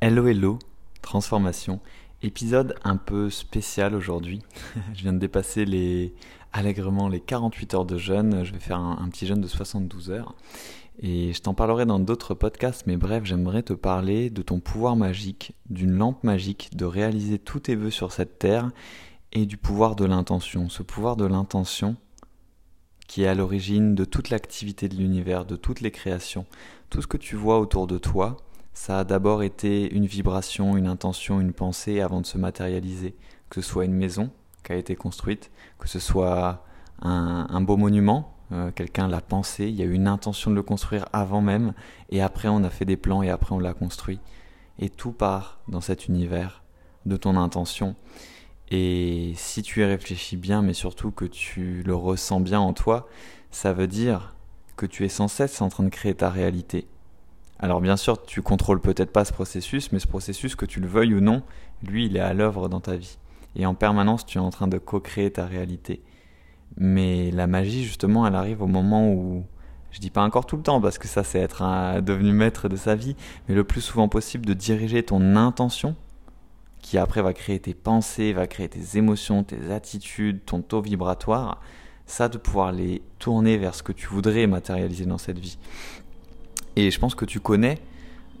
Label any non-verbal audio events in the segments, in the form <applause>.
Hello hello, transformation. Épisode un peu spécial aujourd'hui. <laughs> je viens de dépasser les allègrement les 48 heures de jeûne. Je vais faire un, petit jeûne de 72 heures. Et je t'en parlerai dans d'autres podcasts, mais bref, j'aimerais te parler de ton pouvoir magique, d'une lampe magique, de réaliser tous tes vœux sur cette terre et du pouvoir de l'intention. Ce pouvoir de l'intention qui est à l'origine de toute l'activité de l'univers, de toutes les créations. Tout ce que tu vois autour de toi, ça a d'abord été une vibration, une intention, une pensée avant de se matérialiser. Que ce soit une maison qui a été construite, que ce soit un, beau monument, euh, quelqu'un l'a pensé, il y a eu une intention de le construire avant même, et après on a fait des plans et après on l'a construit. Et tout part dans cet univers de ton intention. Et si tu y réfléchis bien, mais surtout que tu le ressens bien en toi, ça veut dire que tu es sans cesse en train de créer ta réalité. Alors bien sûr, tu contrôles peut-être pas ce processus, mais ce processus, que tu le veuilles ou non, lui, il est à l'œuvre dans ta vie. Et en permanence, tu es en train de co-créer ta réalité. Mais la magie, justement, elle arrive au moment où, je dis pas encore tout le temps, parce que ça, c'est être devenu maître de sa vie, mais le plus souvent possible de diriger ton intention, qui après va créer tes pensées, va créer tes émotions, tes attitudes, ton taux vibratoire, ça de pouvoir les tourner vers ce que tu voudrais matérialiser dans cette vie. Et je pense que tu connais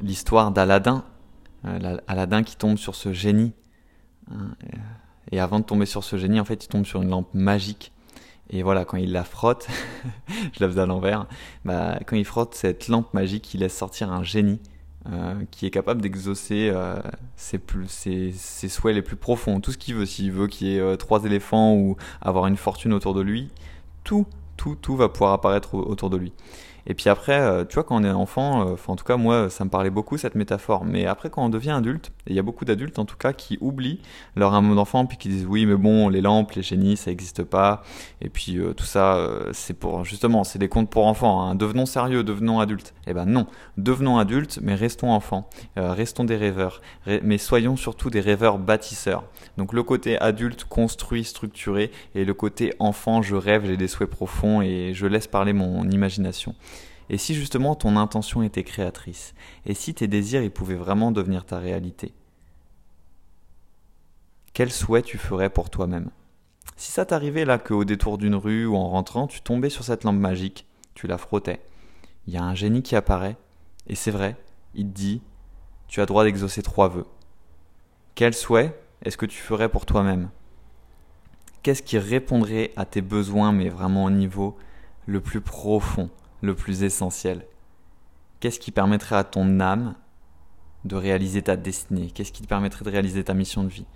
l'histoire d'Aladin, euh, Aladin qui tombe sur ce génie. Hein, et avant de tomber sur ce génie, en fait, il tombe sur une lampe magique. Et voilà, quand il la frotte, <laughs> je la faisais à l'envers, bah, quand il frotte cette lampe magique, il laisse sortir un génie euh, qui est capable d'exaucer euh, ses, ses, souhaits les plus profonds, tout ce qu'il veut. S'il veut qu'il y ait trois éléphants ou avoir une fortune autour de lui, tout, tout, tout va pouvoir apparaître autour de lui. Et puis après, euh, tu vois, quand on est enfant, euh, en tout cas, moi, ça me parlait beaucoup cette métaphore. Mais après, quand on devient adulte, il y a beaucoup d'adultes en tout cas qui oublient leur amour d'enfant, puis qui disent oui, mais bon, les lampes, les génies, ça n'existe pas. Et puis euh, tout ça, c'est pour justement, c'est des contes pour enfants. Hein. Devenons sérieux, devenons adultes. Eh ben non, devenons adultes, mais restons enfants, restons des rêveurs, mais soyons surtout des rêveurs bâtisseurs. Donc le côté adulte, construit, structuré, et le côté enfant, je rêve, j'ai des souhaits profonds et je laisse parler mon imagination. Et si justement ton intention était créatrice Et si tes désirs ils pouvaient vraiment devenir ta réalité Quel souhait tu ferais pour toi-même? Si ça t'arrivait là qu'au détour d'une rue ou en rentrant, tu tombais sur cette lampe magique, tu la frottais, il y a un génie qui apparaît, et c'est vrai, il te dit, tu as droit d'exaucer trois vœux. Quel souhait est-ce que tu ferais pour toi-même? Qu'est-ce qui répondrait à tes besoins, mais vraiment au niveau le plus profond? Le plus essentiel. Qu'est-ce qui permettrait à ton âme de réaliser ta destinée? Qu'est-ce qui te permettrait de réaliser ta mission de vie?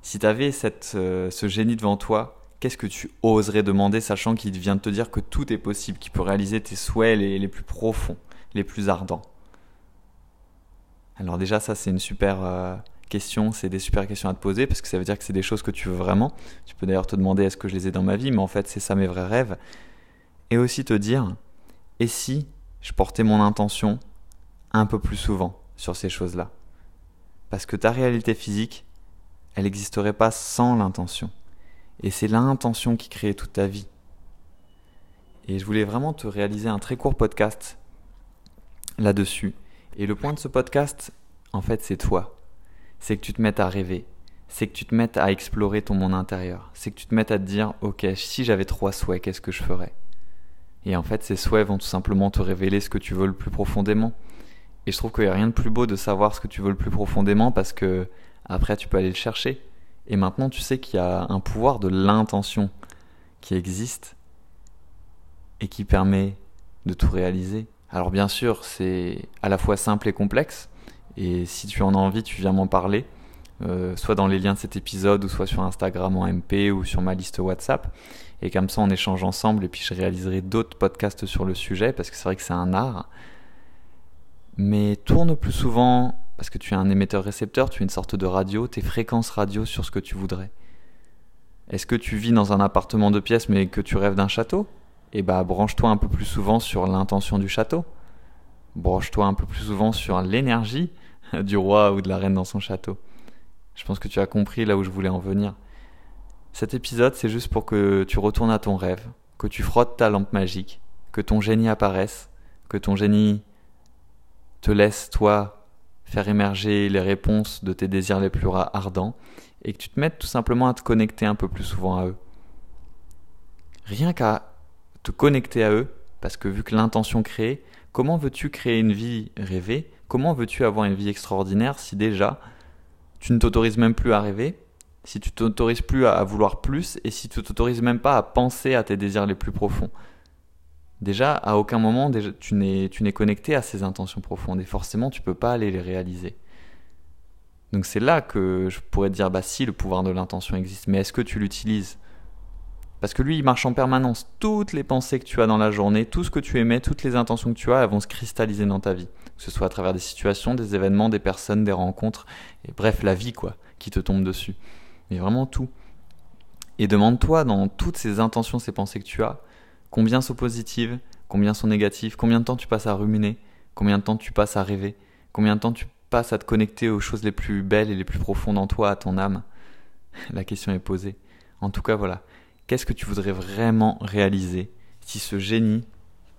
Si tu avais cette, euh, ce génie devant toi, qu'est-ce que tu oserais demander, sachant qu'il vient de te dire que tout est possible, qu'il peut réaliser tes souhaits les, plus profonds, les plus ardents? Alors déjà, ça c'est une super euh, question, c'est des super questions à te poser, parce que ça veut dire que c'est des choses que tu veux vraiment. Tu peux d'ailleurs te demander est-ce que je les ai dans ma vie, mais en fait c'est ça mes vrais rêves et aussi te dire, et si je portais mon intention un peu plus souvent sur ces choses-là? Parce que ta réalité physique, elle n'existerait pas sans l'intention. Et c'est l'intention qui crée toute ta vie. Et je voulais vraiment te réaliser un très court podcast là-dessus. Et le point de ce podcast, en fait, c'est toi. C'est que tu te mettes à rêver. C'est que tu te mettes à explorer ton monde intérieur. C'est que tu te mettes à te dire, ok, si j'avais trois souhaits, qu'est-ce que je ferais? Et en fait, ces souhaits vont tout simplement te révéler ce que tu veux le plus profondément. Et je trouve qu'il n'y a rien de plus beau de savoir ce que tu veux le plus profondément parce que après, tu peux aller le chercher. Et maintenant, tu sais qu'il y a un pouvoir de l'intention qui existe et qui permet de tout réaliser. Alors bien sûr, c'est à la fois simple et complexe. Et si tu en as envie, tu viens m'en parler. Euh, soit dans les liens de cet épisode, ou soit sur Instagram en MP, ou sur ma liste WhatsApp. Et comme ça, on échange ensemble, et puis je réaliserai d'autres podcasts sur le sujet, parce que c'est vrai que c'est un art. Mais tourne plus souvent, parce que tu es un émetteur-récepteur, tu es une sorte de radio, tes fréquences radio sur ce que tu voudrais. Est-ce que tu vis dans un appartement de pièces, mais que tu rêves d'un château? Eh bah, branche-toi un peu plus souvent sur l'intention du château. Branche-toi un peu plus souvent sur l'énergie <laughs> du roi ou de la reine dans son château. Je pense que tu as compris là où je voulais en venir. Cet épisode, c'est juste pour que tu retournes à ton rêve, que tu frottes ta lampe magique, que ton génie apparaisse, que ton génie te laisse, toi, faire émerger les réponses de tes désirs les plus ardents, et que tu te mettes tout simplement à te connecter un peu plus souvent à eux. Rien qu'à te connecter à eux, parce que vu que l'intention créée, comment veux-tu créer une vie rêvée? Comment veux-tu avoir une vie extraordinaire si déjà tu ne t'autorises même plus à rêver, si tu t'autorises plus à vouloir plus et si tu t'autorises même pas à penser à tes désirs les plus profonds Déjà, à aucun moment tu n'es connecté à ces intentions profondes et forcément tu peux pas aller les réaliser. Donc c'est là que je pourrais te dire bah si le pouvoir de l'intention existe, mais est-ce que tu l'utilises? Parce que lui il marche en permanence. Toutes les pensées que tu as dans la journée, tout ce que tu émets, toutes les intentions que tu as, elles vont se cristalliser dans ta vie que ce soit à travers des situations, des événements, des personnes, des rencontres, bref, la vie, quoi, qui te tombe dessus. Mais vraiment tout. Et demande-toi, dans toutes ces intentions, ces pensées que tu as, combien sont positives, combien sont négatives, combien de temps tu passes à ruminer, combien de temps tu passes à rêver, combien de temps tu passes à te connecter aux choses les plus belles et les plus profondes en toi, à ton âme. <laughs> La question est posée. En tout cas, voilà. Qu'est-ce que tu voudrais vraiment réaliser si ce génie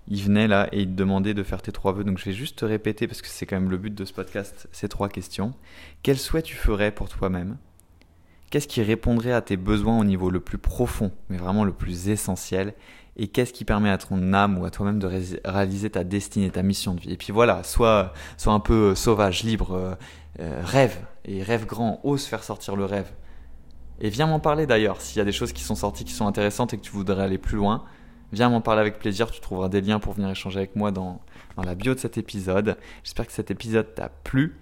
il venait là et il te demandait de faire tes trois vœux. Donc je vais juste te répéter parce que c'est quand même le but de ce podcast, ces trois questions. Quel souhait tu ferais pour toi-même? Qu'est-ce qui répondrait à tes besoins au niveau le plus profond, mais vraiment le plus essentiel? Et qu'est-ce qui permet à ton âme ou à toi-même de réaliser ta destinée, ta mission de vie? Et puis voilà, sois, sois un peu euh, sauvage, libre, euh, euh, rêve, et rêve grand, ose faire sortir le rêve. Et viens m'en parler d'ailleurs, s'il y a des choses qui sont sorties qui sont intéressantes et que tu voudrais aller plus loin Viens m'en parler avec plaisir, tu trouveras des liens pour venir échanger avec moi dans, la bio de cet épisode. J'espère que cet épisode t'a plu.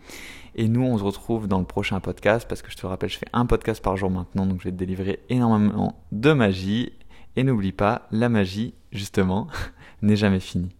Et nous, on se retrouve dans le prochain podcast parce que je te rappelle, je fais un podcast par jour maintenant, donc je vais te délivrer énormément de magie. Et n'oublie pas, la magie, justement, <laughs> n'est jamais finie.